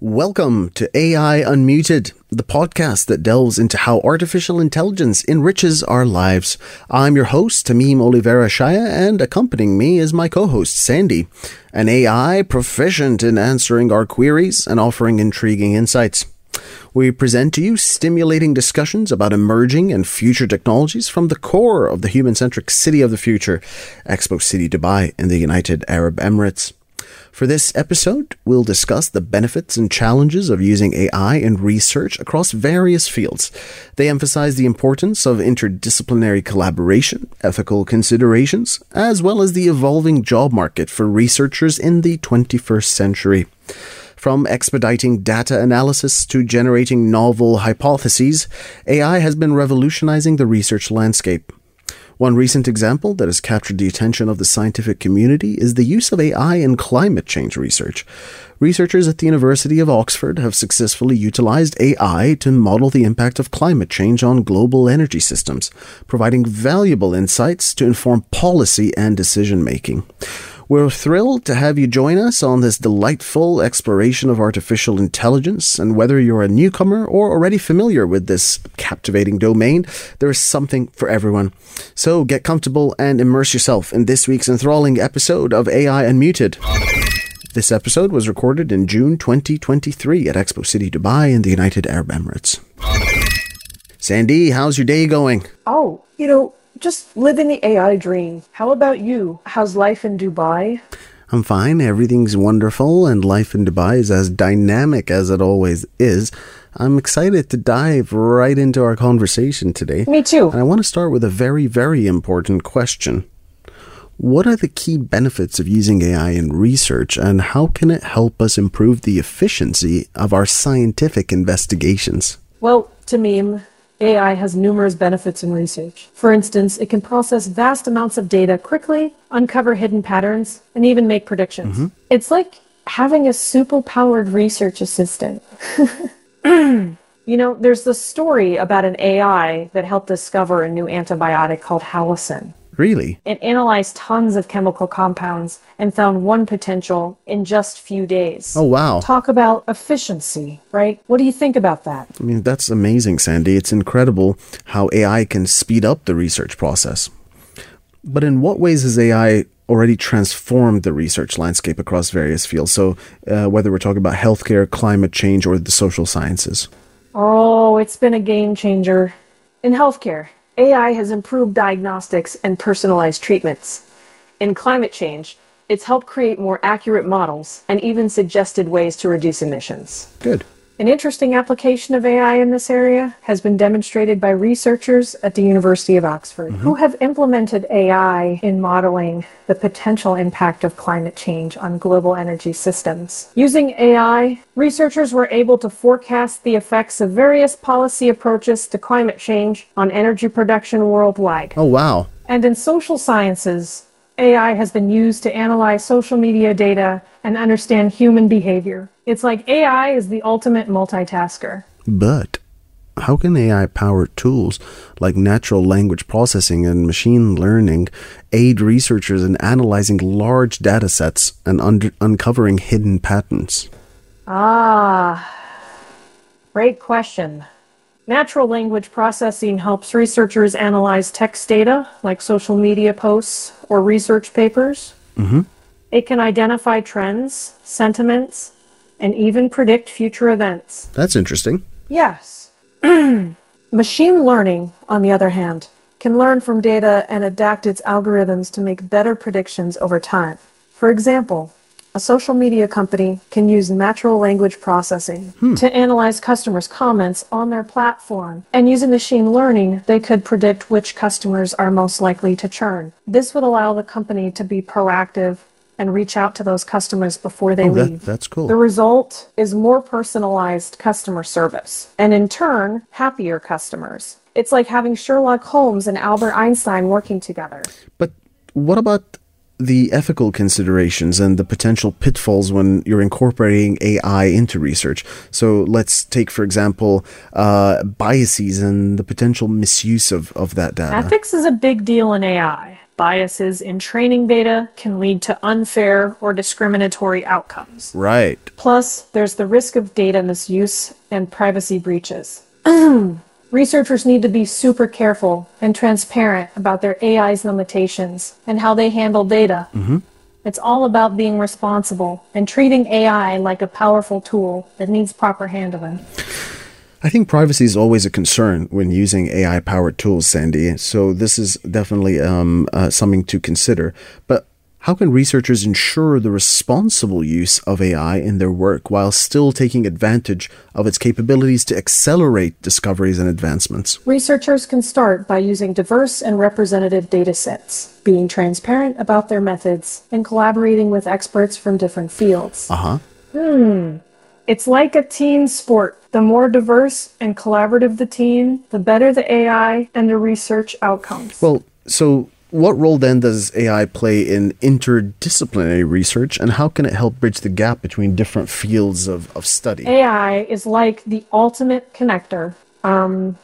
Welcome to AI Unmuted, the podcast that delves into how artificial intelligence enriches our lives. I'm your host, Tameem Oliveira Shaya, and accompanying me is my co host, Sandy, an AI proficient in answering our queries and offering intriguing insights. We present to you stimulating discussions about emerging and future technologies from the core of the human centric city of the future, Expo City Dubai in the United Arab Emirates. For this episode, we'll discuss the benefits and challenges of using AI in research across various fields. They emphasize the importance of interdisciplinary collaboration, ethical considerations, as well as the evolving job market for researchers in the 21st century. From expediting data analysis to generating novel hypotheses, AI has been revolutionizing the research landscape. One recent example that has captured the attention of the scientific community is the use of AI in climate change research. Researchers at the University of Oxford have successfully utilized AI to model the impact of climate change on global energy systems, providing valuable insights to inform policy and decision making. We're thrilled to have you join us on this delightful exploration of artificial intelligence. And whether you're a newcomer or already familiar with this captivating domain, there is something for everyone. So get comfortable and immerse yourself in this week's enthralling episode of AI Unmuted. This episode was recorded in June 2023 at Expo City, Dubai, in the United Arab Emirates. Sandy, how's your day going? Oh, you know, just living the AI dream. How about you? How's life in Dubai? I'm fine. Everything's wonderful, and life in Dubai is as dynamic as it always is. I'm excited to dive right into our conversation today. Me too. And I want to start with a very, very important question. What are the key benefits of using AI in research, and how can it help us improve the efficiency of our scientific investigations? Well, Tameem, AI has numerous benefits in research. For instance, it can process vast amounts of data quickly, uncover hidden patterns, and even make predictions. Mm-hmm. It's like having a super powered research assistant. you know, there's the story about an AI that helped discover a new antibiotic called Halicin. Really? It analyzed tons of chemical compounds and found one potential in just few days. Oh, wow. Talk about efficiency, right? What do you think about that? I mean, that's amazing, Sandy. It's incredible how AI can speed up the research process. But in what ways has AI already transformed the research landscape across various fields? So, uh, whether we're talking about healthcare, climate change, or the social sciences? Oh, it's been a game changer. In healthcare, AI has improved diagnostics and personalized treatments. In climate change, it's helped create more accurate models and even suggested ways to reduce emissions. Good. An interesting application of AI in this area has been demonstrated by researchers at the University of Oxford mm-hmm. who have implemented AI in modeling the potential impact of climate change on global energy systems. Using AI, researchers were able to forecast the effects of various policy approaches to climate change on energy production worldwide. Oh, wow. And in social sciences, AI has been used to analyze social media data and understand human behavior. It's like AI is the ultimate multitasker. But how can AI powered tools like natural language processing and machine learning aid researchers in analyzing large data sets and under- uncovering hidden patterns? Ah, great question. Natural language processing helps researchers analyze text data like social media posts or research papers. Mm-hmm. It can identify trends, sentiments, and even predict future events. That's interesting. Yes. Machine learning, on the other hand, can learn from data and adapt its algorithms to make better predictions over time. For example, a social media company can use natural language processing hmm. to analyze customers' comments on their platform. And using machine learning, they could predict which customers are most likely to churn. This would allow the company to be proactive and reach out to those customers before they oh, leave. That, that's cool. The result is more personalized customer service, and in turn, happier customers. It's like having Sherlock Holmes and Albert Einstein working together. But what about the ethical considerations and the potential pitfalls when you're incorporating AI into research. So let's take, for example, uh, biases and the potential misuse of, of that data. Ethics is a big deal in AI. biases in training data can lead to unfair or discriminatory outcomes. Right. Plus, there's the risk of data misuse and privacy breaches. Researchers need to be super careful and transparent about their AI's limitations and how they handle data. It's all about being responsible and treating AI like a powerful tool that needs proper handling. I think privacy is always a concern when using AI powered tools, Sandy. So this is definitely um, uh, something to consider. But how can researchers ensure the responsible use of AI in their work while still taking advantage of its capabilities to accelerate discoveries and advancements? Researchers can start by using diverse and representative data sets, being transparent about their methods, and collaborating with experts from different fields. Uh huh. Hmm. It's like a team sport. The more diverse and collaborative the team, the better the AI and the research outcomes. Well, so what role then does AI play in interdisciplinary research, and how can it help bridge the gap between different fields of, of study? AI is like the ultimate connector. Um,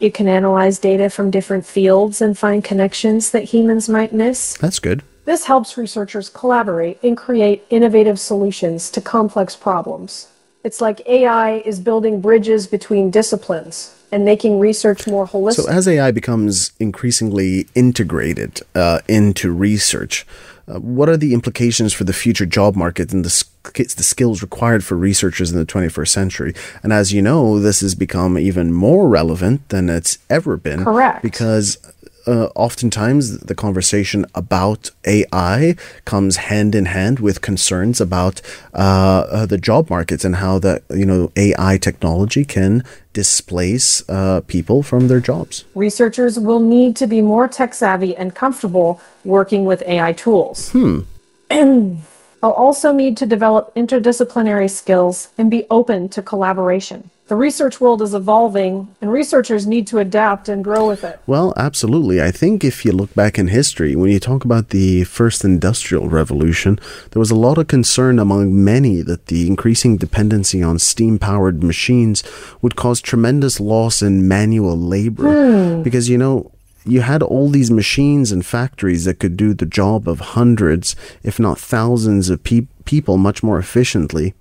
it can analyze data from different fields and find connections that humans might miss. That's good. This helps researchers collaborate and create innovative solutions to complex problems. It's like AI is building bridges between disciplines and making research more holistic. So, as AI becomes increasingly integrated uh, into research, uh, what are the implications for the future job market and the, sk- the skills required for researchers in the 21st century? And as you know, this has become even more relevant than it's ever been. Correct. Because uh, oftentimes the conversation about AI comes hand in hand with concerns about uh, uh, the job markets and how that you know AI technology can displace uh, people from their jobs. Researchers will need to be more tech savvy and comfortable working with AI tools. They'll also need to develop interdisciplinary skills and be open to collaboration. The research world is evolving, and researchers need to adapt and grow with it. Well, absolutely. I think if you look back in history, when you talk about the first industrial revolution, there was a lot of concern among many that the increasing dependency on steam powered machines would cause tremendous loss in manual labor. Hmm. Because, you know, you had all these machines and factories that could do the job of hundreds, if not thousands of pe- people much more efficiently.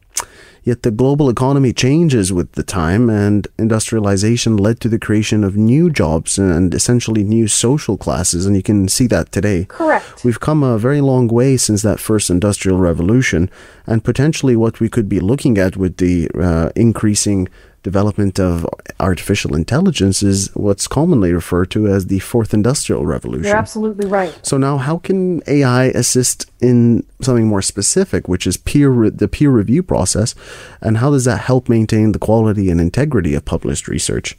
Yet the global economy changes with the time, and industrialization led to the creation of new jobs and essentially new social classes, and you can see that today. Correct. We've come a very long way since that first industrial revolution, and potentially what we could be looking at with the uh, increasing development of artificial intelligence is what's commonly referred to as the fourth industrial revolution. You're absolutely right. So now, how can AI assist in something more specific, which is peer re- the peer review process, and how does that help maintain the quality and integrity of published research?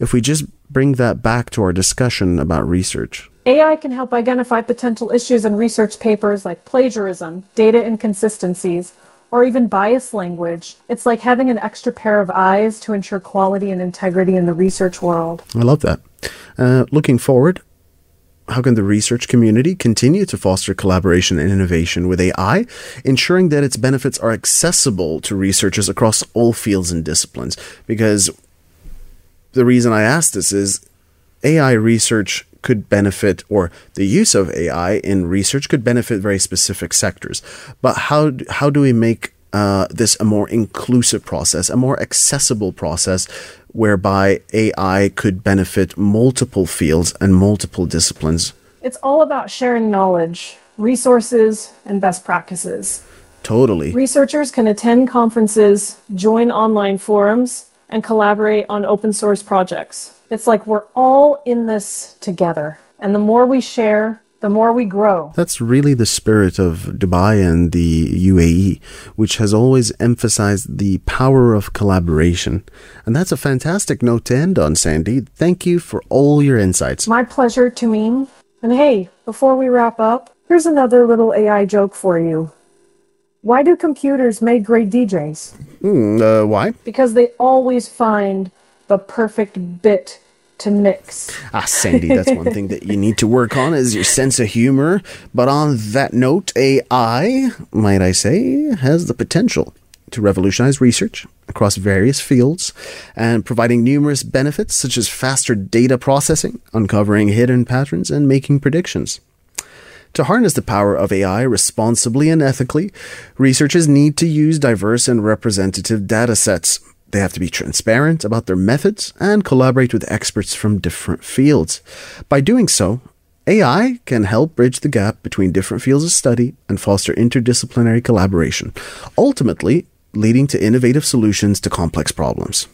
If we just bring that back to our discussion about research, AI can help identify potential issues in research papers like plagiarism, data inconsistencies, or even biased language. It's like having an extra pair of eyes to ensure quality and integrity in the research world. I love that. Uh, looking forward, how can the research community continue to foster collaboration and innovation with AI, ensuring that its benefits are accessible to researchers across all fields and disciplines? Because the reason I ask this is AI research could benefit, or the use of AI in research could benefit very specific sectors. But how how do we make uh, this a more inclusive process, a more accessible process, whereby AI could benefit multiple fields and multiple disciplines? It's all about sharing knowledge, resources, and best practices. Totally. Researchers can attend conferences, join online forums, and collaborate on open source projects. It's like we're all in this together. And the more we share, the more we grow. That's really the spirit of Dubai and the UAE, which has always emphasized the power of collaboration. And that's a fantastic note to end on, Sandy. Thank you for all your insights. My pleasure, Tameem. And hey, before we wrap up, here's another little AI joke for you. Why do computers make great DJs? Hmm, uh, why? Because they always find the perfect bit to mix. Ah, Sandy, that's one thing that you need to work on is your sense of humor. But on that note, AI, might I say, has the potential to revolutionize research across various fields and providing numerous benefits such as faster data processing, uncovering hidden patterns, and making predictions. To harness the power of AI responsibly and ethically, researchers need to use diverse and representative data sets. They have to be transparent about their methods and collaborate with experts from different fields. By doing so, AI can help bridge the gap between different fields of study and foster interdisciplinary collaboration, ultimately leading to innovative solutions to complex problems.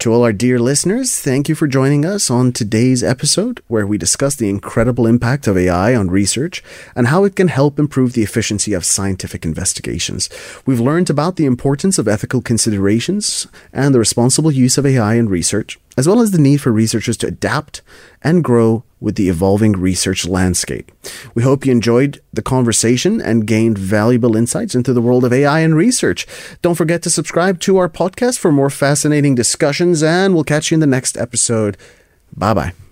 To all our dear listeners, thank you for joining us on today's episode, where we discuss the incredible impact of AI on research and how it can help improve the efficiency of scientific investigations. We've learned about the importance of ethical considerations and the responsible use of AI in research, as well as the need for researchers to adapt and grow with the evolving research landscape. We hope you enjoyed the conversation and gained valuable insights into the world of AI and research. Don't forget to subscribe to our podcast for more fascinating discussions, and we'll catch you in the next episode. Bye bye.